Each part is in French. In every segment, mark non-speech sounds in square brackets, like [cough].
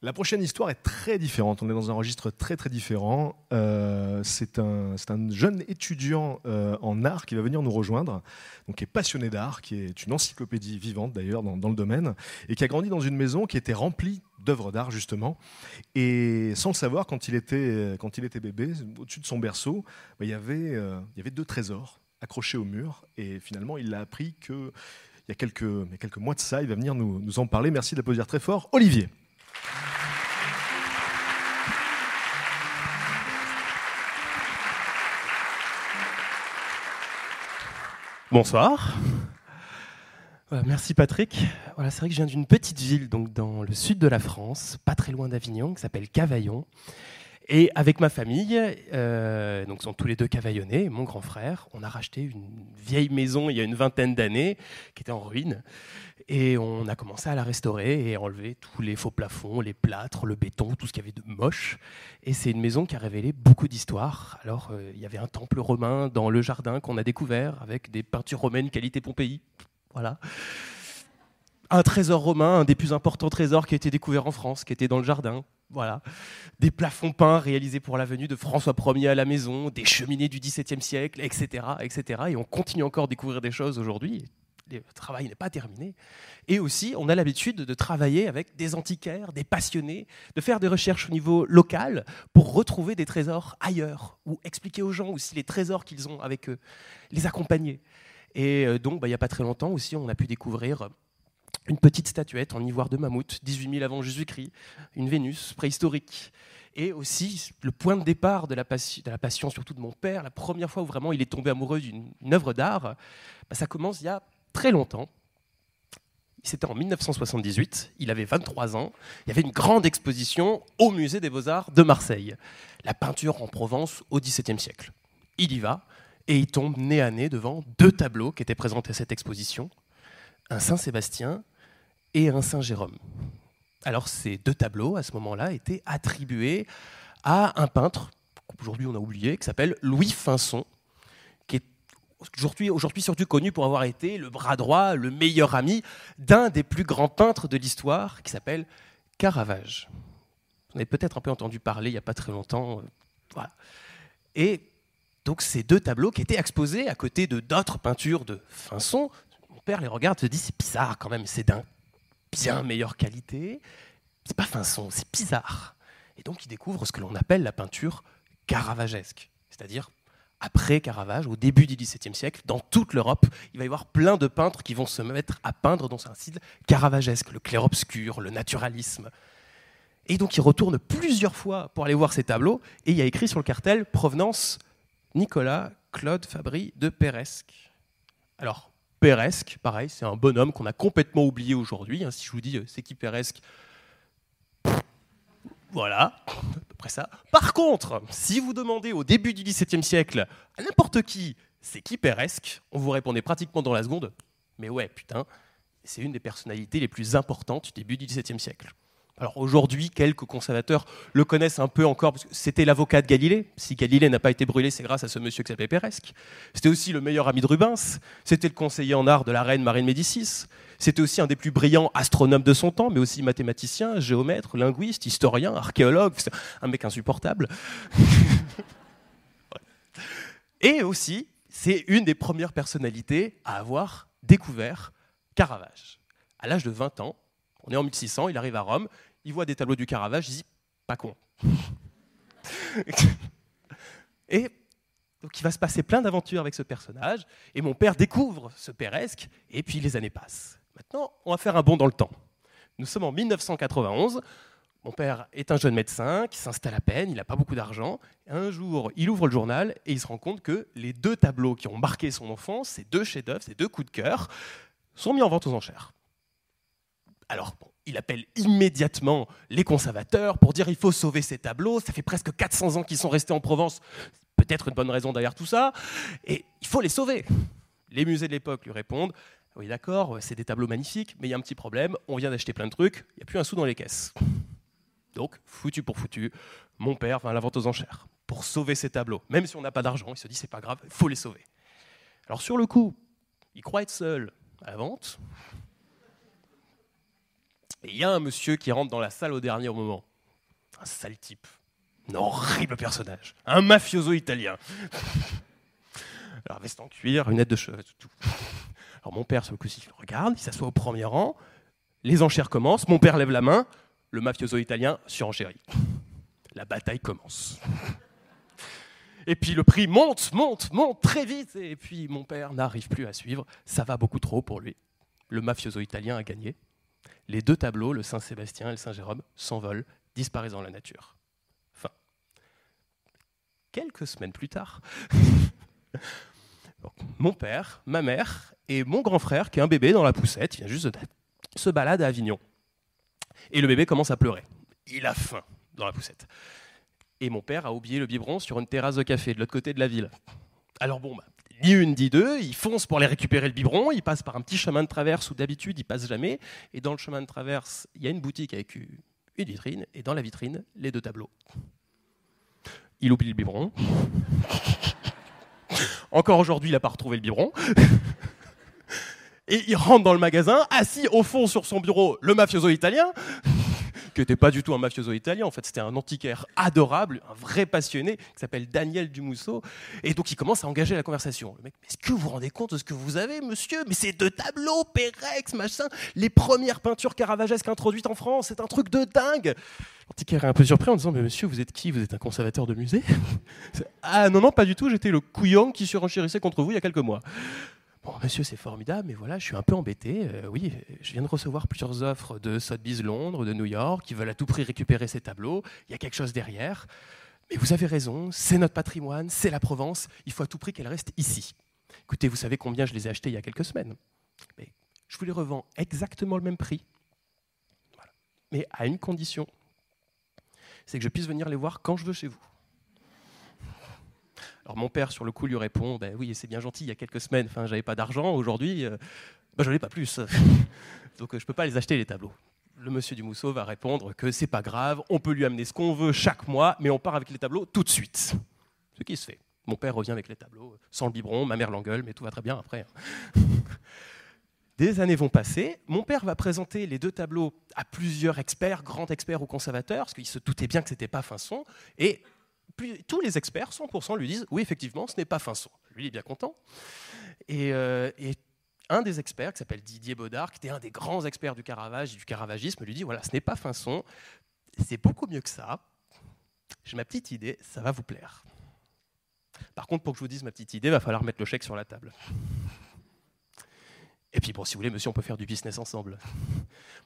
La prochaine histoire est très différente. On est dans un registre très très différent. Euh, c'est un, jeune étudiant euh, en art qui va venir nous rejoindre, donc qui est passionné d'art, qui est une encyclopédie vivante d'ailleurs dans, le domaine, et qui a grandi dans une maison qui était remplie d'œuvres d'art justement. Et sans le savoir, quand il était, bébé, au-dessus de son berceau, bah, il, y avait, euh, il y avait deux trésors accrochés au mur. Et finalement, il a appris que il y a quelques, mois de ça, il va venir nous, nous en parler. Merci de l'applaudir très fort, Olivier. Bonsoir. Merci Patrick. Voilà, c'est vrai que je viens d'une petite ville donc dans le sud de la France, pas très loin d'Avignon, qui s'appelle Cavaillon. Et avec ma famille, euh, donc sont tous les deux cavaillonnais, mon grand frère, on a racheté une vieille maison il y a une vingtaine d'années qui était en ruine. Et on a commencé à la restaurer et enlever tous les faux plafonds, les plâtres, le béton, tout ce qu'il y avait de moche. Et c'est une maison qui a révélé beaucoup d'histoires. Alors, euh, il y avait un temple romain dans le jardin qu'on a découvert avec des peintures romaines qualité Pompéi. Voilà. Un trésor romain, un des plus importants trésors qui a été découvert en France, qui était dans le jardin. Voilà. Des plafonds peints réalisés pour la venue de François Ier à la maison, des cheminées du XVIIe siècle, etc., etc. Et on continue encore à découvrir des choses aujourd'hui. Le travail n'est pas terminé. Et aussi, on a l'habitude de travailler avec des antiquaires, des passionnés, de faire des recherches au niveau local pour retrouver des trésors ailleurs, ou expliquer aux gens aussi les trésors qu'ils ont avec eux, les accompagner. Et euh, donc, bah, il n'y a pas très longtemps aussi, on a pu découvrir une petite statuette en ivoire de mammouth, 18 000 avant Jésus-Christ, une Vénus préhistorique. Et aussi le point de départ de la, passion, surtout de mon père, la première fois où vraiment il est tombé amoureux d'une œuvre d'art, bah, ça commence il y a très longtemps. C'était en 1978, il avait 23 ans, il y avait une grande exposition au musée des beaux-arts de Marseille, la peinture en Provence au XVIIe siècle. Il y va et il tombe nez à nez devant deux tableaux qui étaient présentés à cette exposition, un Saint-Sébastien et un Saint-Jérôme. Alors ces deux tableaux, à ce moment-là, étaient attribués à un peintre, qu'aujourd'hui on a oublié, qui s'appelle Louis Finson, qui est aujourd'hui, aujourd'hui surtout connu pour avoir été le bras droit, le meilleur ami d'un des plus grands peintres de l'histoire, qui s'appelle Caravage. Vous en avez peut-être un peu entendu parler il n'y a pas très longtemps. euh. Et donc ces deux tableaux qui étaient exposés à côté de d'autres peintures de Finson, mon père les regarde et se dit c'est bizarre quand même, c'est d'un bien meilleure qualité. C'est pas Finson, c'est bizarre. Et donc il découvre ce que l'on appelle la peinture caravagesque, c'est-à-dire après Caravage, au début du XVIIe siècle, dans toute l'Europe, il va y avoir plein de peintres qui vont se mettre à peindre dans un style caravagesque, le clair-obscur, le naturalisme. Et donc il retourne plusieurs fois pour aller voir ces tableaux, et il y a écrit sur le cartel provenance Nicolas Claude Fabry de Péresque. Alors, Péresque, pareil, c'est un bonhomme qu'on a complètement oublié aujourd'hui. hein. Si je vous dis euh, c'est qui Péresque, voilà, à peu près ça. Par contre, si vous demandez au début du XVIIe siècle à n'importe qui c'est qui Péresque, on vous répondait pratiquement dans la seconde. Mais ouais, putain, c'est une des personnalités les plus importantes du début du XVIIe siècle. Alors aujourd'hui, quelques conservateurs le connaissent un peu encore, parce que c'était l'avocat de Galilée. Si Galilée n'a pas été brûlé, c'est grâce à ce monsieur qui s'appelait Péresque. C'était aussi le meilleur ami de Rubens. C'était le conseiller en art de la reine Marie de Médicis. C'était aussi un des plus brillants astronomes de son temps, mais aussi mathématicien, géomètre, linguiste, historien, archéologue. Un mec insupportable. [laughs] Et aussi, c'est une des premières personnalités à avoir découvert Caravage. À l'âge de 20 ans, on est en 1600, il arrive à Rome, il voit des tableaux du Caravage, il dit pas con. [laughs] et donc il va se passer plein d'aventures avec ce personnage, et mon père découvre ce Péresque, et puis les années passent. Maintenant, on va faire un bond dans le temps. Nous sommes en 1991, Mon père est un jeune médecin qui s'installe à peine, il n'a pas beaucoup d'argent. Un jour, il ouvre le journal et il se rend compte que les deux tableaux qui ont marqué son enfance, ces deux chefs-d'œuvre, ces deux coups de cœur, sont mis en vente aux enchères. Alors, il appelle immédiatement les conservateurs pour dire il faut sauver ces tableaux. Ça fait presque 400 ans qu'ils sont restés en Provence. Peut-être une bonne raison derrière tout ça. Et il faut les sauver. Les musées de l'époque lui répondent oui, d'accord, c'est des tableaux magnifiques, mais il y a un petit problème. On vient d'acheter plein de trucs, il n'y a plus un sou dans les caisses. Donc, foutu pour foutu, mon père va à la vente aux enchères pour sauver ces tableaux. Même si on n'a pas d'argent, il se dit c'est pas grave, il faut les sauver. Alors, sur le coup, il croit être seul à la vente. Il y a un monsieur qui rentre dans la salle au dernier moment. Un sale type. Un horrible personnage. Un mafioso italien. [laughs] Alors, veste en cuir, lunettes de cheveux, tout. Alors, mon père, sur le coup, il regarde, il s'assoit au premier rang. Les enchères commencent. Mon père lève la main. Le mafioso italien surenchérit. La bataille commence. Et puis le prix monte, monte, monte très vite. Et puis mon père n'arrive plus à suivre. Ça va beaucoup trop pour lui. Le mafioso italien a gagné. Les deux tableaux, le Saint-Sébastien et le Saint-Jérôme, s'envolent, disparaissent dans la nature. Fin. Quelques semaines plus tard, [laughs] mon père, ma mère et mon grand frère, qui est un bébé dans la poussette, il vient juste de se balade à Avignon. Et le bébé commence à pleurer. Il a faim dans la poussette. Et mon père a oublié le biberon sur une terrasse de café de l'autre côté de la ville. Alors bon, bah, ni une, ni deux, il fonce pour aller récupérer le biberon, il passe par un petit chemin de traverse où d'habitude il passe jamais, et dans le chemin de traverse, il y a une boutique avec une vitrine, et dans la vitrine, les deux tableaux. Il oublie le biberon. [laughs] Encore aujourd'hui, il n'a pas retrouvé le biberon. [laughs] Et il rentre dans le magasin, assis au fond sur son bureau, le mafioso italien, qui n'était pas du tout un mafioso italien, en fait, c'était un antiquaire adorable, un vrai passionné, qui s'appelle Daniel Dumusso. Et donc il commence à engager la conversation. Le mec, est-ce que vous vous rendez compte de ce que vous avez, monsieur? Mais c'est deux tableaux, Pérex, machin, les premières peintures caravagesques introduites en France, c'est un truc de dingue. L'antiquaire est un peu surpris en disant Mais monsieur, vous êtes qui? Vous êtes un conservateur de musée? [laughs] Ah non, non, pas du tout, j'étais le couillon qui surenchérissait contre vous il y a quelques mois. Bon, monsieur, c'est formidable, mais voilà, je suis un peu embêté. Euh, oui, je viens de recevoir plusieurs offres de Sotheby's Londres, de New York, qui veulent à tout prix récupérer ces tableaux. Il y a quelque chose derrière. Mais vous avez raison, c'est notre patrimoine, c'est la Provence. Il faut à tout prix qu'elle reste ici. Écoutez, vous savez combien je les ai achetés il y a quelques semaines. Mais je vous les revends exactement le même prix. Mais à une condition c'est que je puisse venir les voir quand je veux chez vous. Alors mon père, sur le coup, lui répond ben Oui, c'est bien gentil, il y a quelques semaines, enfin, j'avais pas d'argent, aujourd'hui, euh, ben, je n'en ai pas plus. [laughs] Donc euh, je peux pas les acheter, les tableaux. Le monsieur du Mousseau va répondre que c'est pas grave, on peut lui amener ce qu'on veut chaque mois, mais on part avec les tableaux tout de suite. Ce qui se fait. Mon père revient avec les tableaux, sans le biberon, ma mère l'engueule, mais tout va très bien après. Hein. [laughs] Des années vont passer. Mon père va présenter les deux tableaux à plusieurs experts, grands experts ou conservateurs, parce qu'il se doutait bien que ce n'était pas Finson. Et tous les experts, 100%, lui disent oui, effectivement, ce n'est pas Finson. Lui, il est bien content. Euh, et, un des experts, qui s'appelle Didier Baudard, qui était un des grands experts du Caravage et du caravagisme, lui dit voilà, ce n'est pas Finson, c'est beaucoup mieux que ça. J'ai ma petite idée, ça va vous plaire. Par contre, pour que je vous dise ma petite idée, il va falloir mettre le chèque sur la table. Et puis, bon, si vous voulez, monsieur, on peut faire du business ensemble.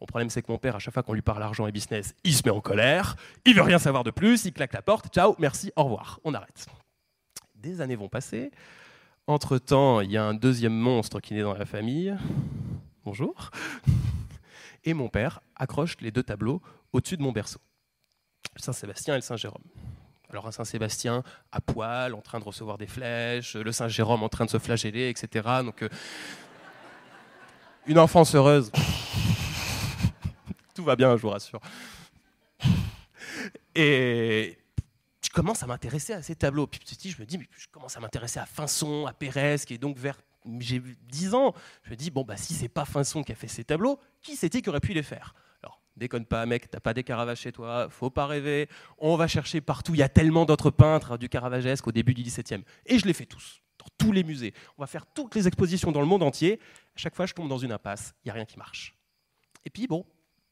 Mon problème, c'est que mon père, à chaque fois qu'on lui parle argent et business, il se met en colère, il veut rien savoir de plus, il claque la porte, ciao, merci, au revoir, on arrête. Des années vont passer. Entre-temps, il y a un deuxième monstre qui naît dans la famille. Bonjour. Et mon père accroche les deux tableaux au-dessus de mon berceau. Le Saint-Sébastien et le Saint-Jérôme. Alors un Saint-Sébastien à poil, en train de recevoir des flèches, le Saint-Jérôme en train de se flageller, etc. Donc euh, une enfance heureuse. Tout va bien, je vous rassure. Et je commence à m'intéresser à ces tableaux. Puis petit, je me dis, mais je commence à m'intéresser à Finson, à Pérez, qui est donc vers. J'ai 10 ans. Je me dis, bon, bah, si c'est pas Finson qui a fait ces tableaux, qui c'est-il qui aurait pu les faire? Déconne pas, mec, t'as pas des Caravages chez toi, faut pas rêver. On va chercher partout. Il y a tellement d'autres peintres du Caravagesque au début du XVIIe. Et je les fais tous tous les musées. On va faire toutes les expositions dans le monde entier. À chaque fois, je tombe dans une impasse. Il n'y a rien qui marche. Et puis, bon,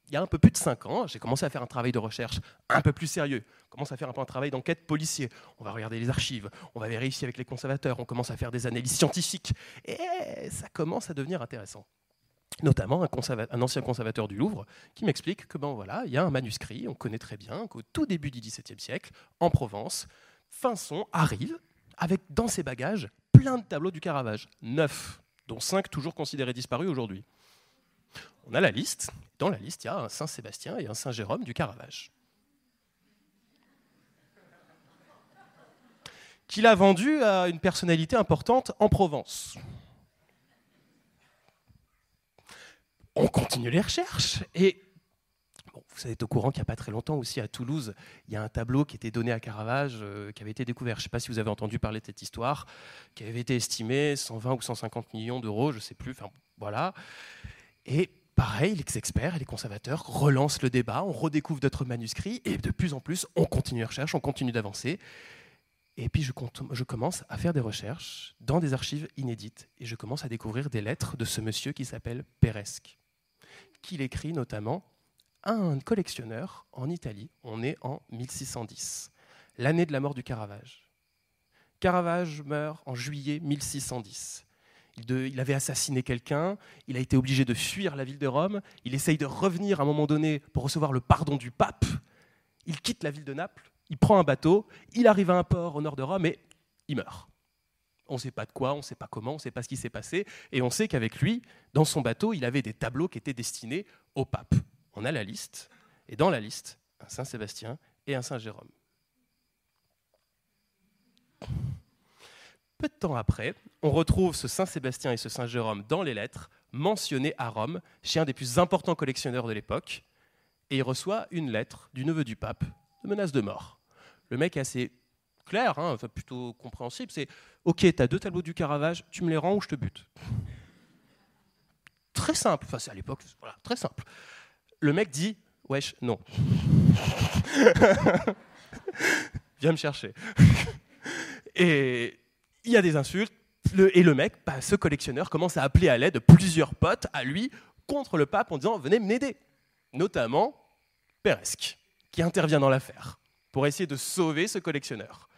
il y a un peu plus de 5 ans, j'ai commencé à faire un travail de recherche un peu plus sérieux. On commence à faire un peu un travail d'enquête policier. On va regarder les archives, on va vérifier avec les conservateurs, on commence à faire des analyses scientifiques. Et ça commence à devenir intéressant. notamment un, ancien conservateur du Louvre, qui m'explique que ben voilà, il y a un manuscrit, on connaît très bien qu'au tout début du XVIIe siècle, en Provence, Finson arrive avec dans ses bagages plein de tableaux du Caravage, neuf, dont cinq toujours considérés disparus aujourd'hui. On a la liste. Dans la liste, il y a un Saint-Sébastien et un Saint-Jérôme du Caravage. Qu'il a vendu à une personnalité importante en Provence. On continue les recherches et vous êtes au courant qu'il n'y a pas très longtemps aussi à Toulouse, il y a un tableau qui était donné à Caravage, euh, qui avait été découvert. Je ne sais pas si vous avez entendu parler de cette histoire, qui avait été estimé 120 ou 150 millions d'euros, je ne sais plus. Enfin, voilà. Et pareil, les experts et les conservateurs relancent le débat, on redécouvre d'autres manuscrits, et de plus en plus, on continue les recherches, on continue d'avancer. Et puis je, commence à faire des recherches dans des archives inédites, et je commence à découvrir des lettres de ce monsieur qui s'appelle Peresque, qu'il écrit notamment un collectionneur en Italie. On est en 1610, l'année de la mort du Caravage. Caravage meurt en juillet 1610 il, avait assassiné quelqu'un, il a été obligé de fuir la ville de Rome, il essaye de revenir à un moment donné pour recevoir le pardon du pape, il quitte la ville de Naples, il prend un bateau, il arrive à un port au nord de Rome et il meurt. On ne sait pas de quoi, on ne sait pas comment, on ne sait pas ce qui s'est passé, et on sait qu'avec lui, dans son bateau, il avait des tableaux qui étaient destinés au pape. On a la liste, et dans la liste, un Saint-Sébastien et un Saint-Jérôme. Peu de temps après, on retrouve ce Saint-Sébastien et ce Saint-Jérôme dans les lettres, mentionnés à Rome, chez un des plus importants collectionneurs de l'époque, et il reçoit une lettre du neveu du pape de menace de mort. Le mec est assez clair, hein, plutôt compréhensible, c'est Ok, tu as deux tableaux du Caravage, tu me les rends ou je te bute? Très simple, enfin c'est à l'époque, voilà, très simple. Le mec dit Wesh, non. [laughs] Viens me chercher. Et il y a des insultes, et le mec, bah, ce collectionneur, commence à appeler à l'aide plusieurs potes à lui contre le pape en disant Venez m'aider. Notamment Peresque, qui intervient dans l'affaire pour essayer de sauver ce collectionneur.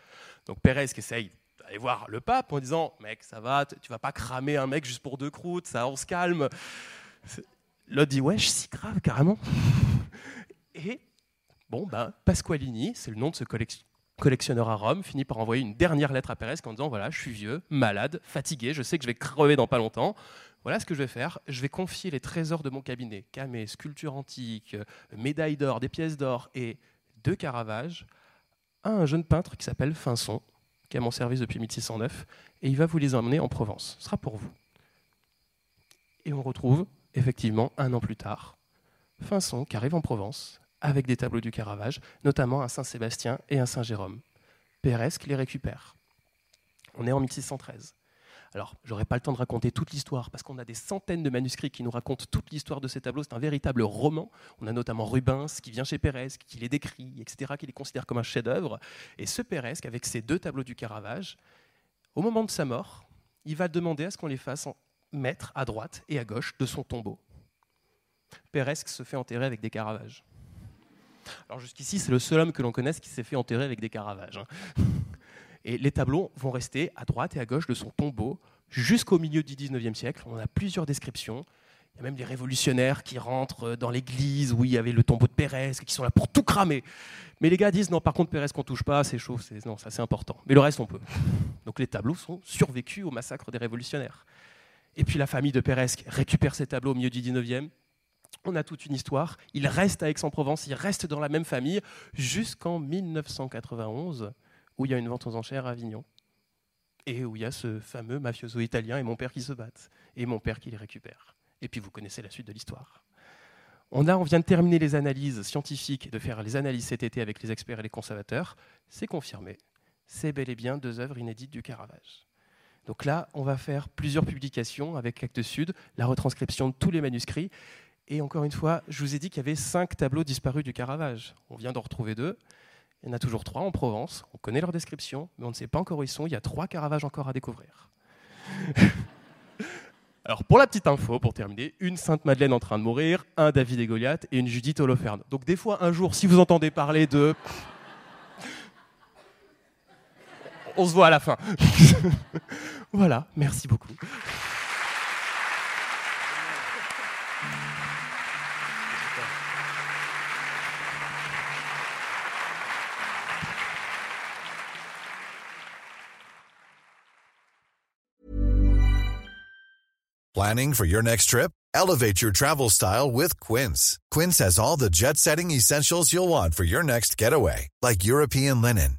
Donc Peresque essaye d'aller voir le pape en disant Mec, ça va, tu vas pas cramer un mec juste pour deux croûtes, ça, on se calme. L'autre dit Ouais, si grave, carrément. [laughs] Et bon, ben, Pasqualini, c'est le nom de ce collectionneur à Rome, finit par envoyer une dernière lettre à Pérez en disant voilà, je suis vieux, malade, fatigué, je sais que je vais crever dans pas longtemps. Voilà ce que je vais faire. Je vais confier les trésors de mon cabinet, camées, sculptures antiques, médailles d'or, des pièces d'or et deux Caravage, à un jeune peintre qui s'appelle Finson, qui est à mon service depuis 1609, et il va vous les emmener en Provence. Ce sera pour vous. Et on retrouve, effectivement, un an plus tard, Finson qui arrive en Provence avec des tableaux du Caravage, notamment un Saint-Sébastien et un Saint-Jérôme. Péresque les récupère. On est en 1613. Alors, j'aurais pas le temps de raconter toute l'histoire parce qu'on a des centaines de manuscrits qui nous racontent toute l'histoire de ces tableaux. C'est un véritable roman. On a notamment Rubens qui vient chez Péresque, qui les décrit, etc., qui les considère comme un chef-d'œuvre. Et ce Péresque, avec ses deux tableaux du Caravage, au moment de sa mort, il va demander à ce qu'on les fasse mettre à droite et à gauche de son tombeau. Péresque se fait enterrer avec des Caravages. Alors jusqu'ici, c'est le seul homme que l'on connaisse qui s'est fait enterrer avec des caravages. Hein. Et les tableaux vont rester à droite et à gauche de son tombeau jusqu'au milieu du 19e siècle. On a plusieurs descriptions. Il y a même des révolutionnaires qui rentrent dans l'église où il y avait le tombeau de Pérez, qui sont là pour tout cramer. Mais les gars disent non, par contre, Pérez qu'on touche pas, c'est chaud, c'est, non, ça c'est important. Mais le reste, on peut. Donc les tableaux sont survécus au massacre des révolutionnaires. Et puis la famille de Pérez récupère ces tableaux au milieu du 19e, on a toute une histoire. Il reste à Aix-en-Provence, il reste dans la même famille jusqu'en 1991, où il y a une vente aux enchères à Avignon. Et où il y a ce fameux mafioso italien et mon père qui se battent. Et mon père qui les récupère. Et puis vous connaissez la suite de l'histoire. On, a, on vient de terminer les analyses scientifiques, de faire les analyses cet été avec les experts et les conservateurs. C'est confirmé. C'est bel et bien deux œuvres inédites du Caravage. Donc là, on va faire plusieurs publications avec Actes Sud, la retranscription de tous les manuscrits. Et encore une fois, je vous ai dit qu'il y avait cinq tableaux disparus du Caravage. On vient d'en retrouver deux. Il y en a toujours trois en Provence. On connaît leur description, mais on ne sait pas encore où ils sont. Il y a trois Caravages encore à découvrir. [laughs] Alors, pour la petite info, pour terminer, une Sainte Madeleine en train de mourir, un David et Goliath et une Judith Holoferne. Donc, des fois, un jour, si vous entendez parler de on se voit à la fin. [laughs] voilà, merci beaucoup. Planning for your next trip? Elevate your travel style with Quince. Quince has all the jet setting essentials you'll want for your next getaway, like European linen